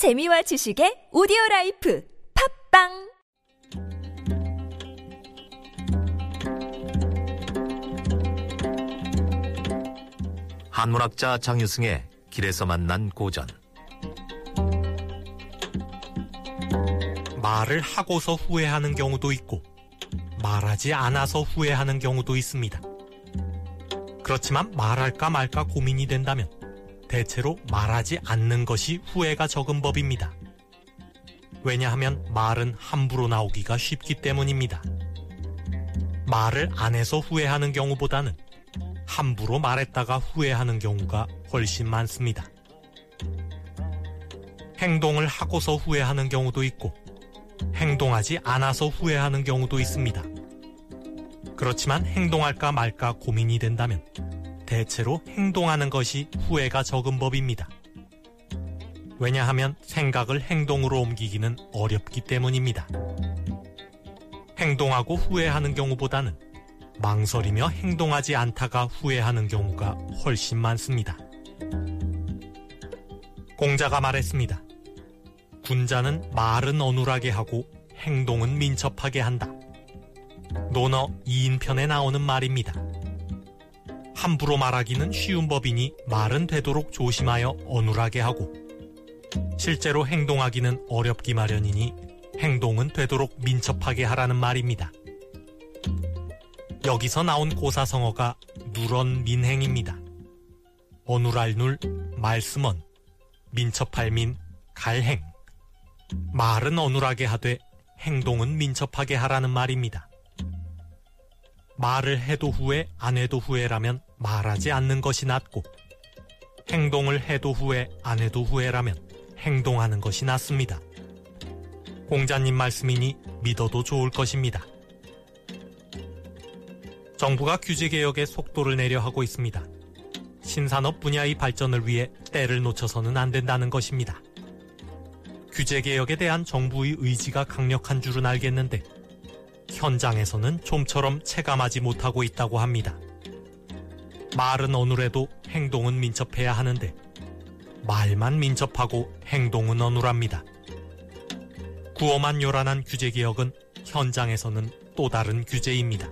재미와 지식의 오디오 life 팟빵 한문학자 장유승의 길에서 만난 고전 말을 하고서 후회하는 경우도 있고 말하지 않아서 후회하는 경우도 있습니다. 그렇지만 말할까 말까 고민이 된다면 대체로 말하지 않는 것이 후회가 적은 법입니다. 왜냐하면 말은 함부로 나오기가 쉽기 때문입니다. 말을 안 해서 후회하는 경우보다는 함부로 말했다가 후회하는 경우가 훨씬 많습니다. 행동을 하고서 후회하는 경우도 있고 행동하지 않아서 후회하는 경우도 있습니다. 그렇지만 행동할까 말까 고민이 된다면 대체로 행동하는 것이 후회가 적은 법입니다. 왜냐하면 생각을 행동으로 옮기기는 어렵기 때문입니다. 행동하고 후회하는 경우보다는 망설이며 행동하지 않다가 후회하는 경우가 훨씬 많습니다. 공자가 말했습니다. 군자는 말은 어눌하게 하고 행동은 민첩하게 한다. 논어 2인편에 나오는 말입니다. 함부로 말하기는 쉬운 법이니 말은 되도록 조심하여 어눌하게 하고 실제로 행동하기는 어렵기 마련이니 행동은 되도록 민첩하게 하라는 말입니다. 여기서 나온 고사성어가 누런 민행입니다. 어눌할 눌, 말씀언, 민첩할 민, 갈행. 말은 어눌하게 하되 행동은 민첩하게 하라는 말입니다. 말을 해도 후회, 안 해도 후회라면 말하지 않는 것이 낫고, 행동을 해도 후회, 안 해도 후회라면 행동하는 것이 낫습니다. 공자님 말씀이니 믿어도 좋을 것입니다. 정부가 규제개혁의 속도를 내려 하고 있습니다. 신산업 분야의 발전을 위해 때를 놓쳐서는 안 된다는 것입니다. 규제개혁에 대한 정부의 의지가 강력한 줄은 알겠는데, 현장에서는 좀처럼 체감하지 못하고 있다고 합니다. 말은 어눌해도 행동은 민첩해야 하는데, 말만 민첩하고 행동은 어눌합니다. 구어만 요란한 규제 개혁은 현장에서는 또 다른 규제입니다.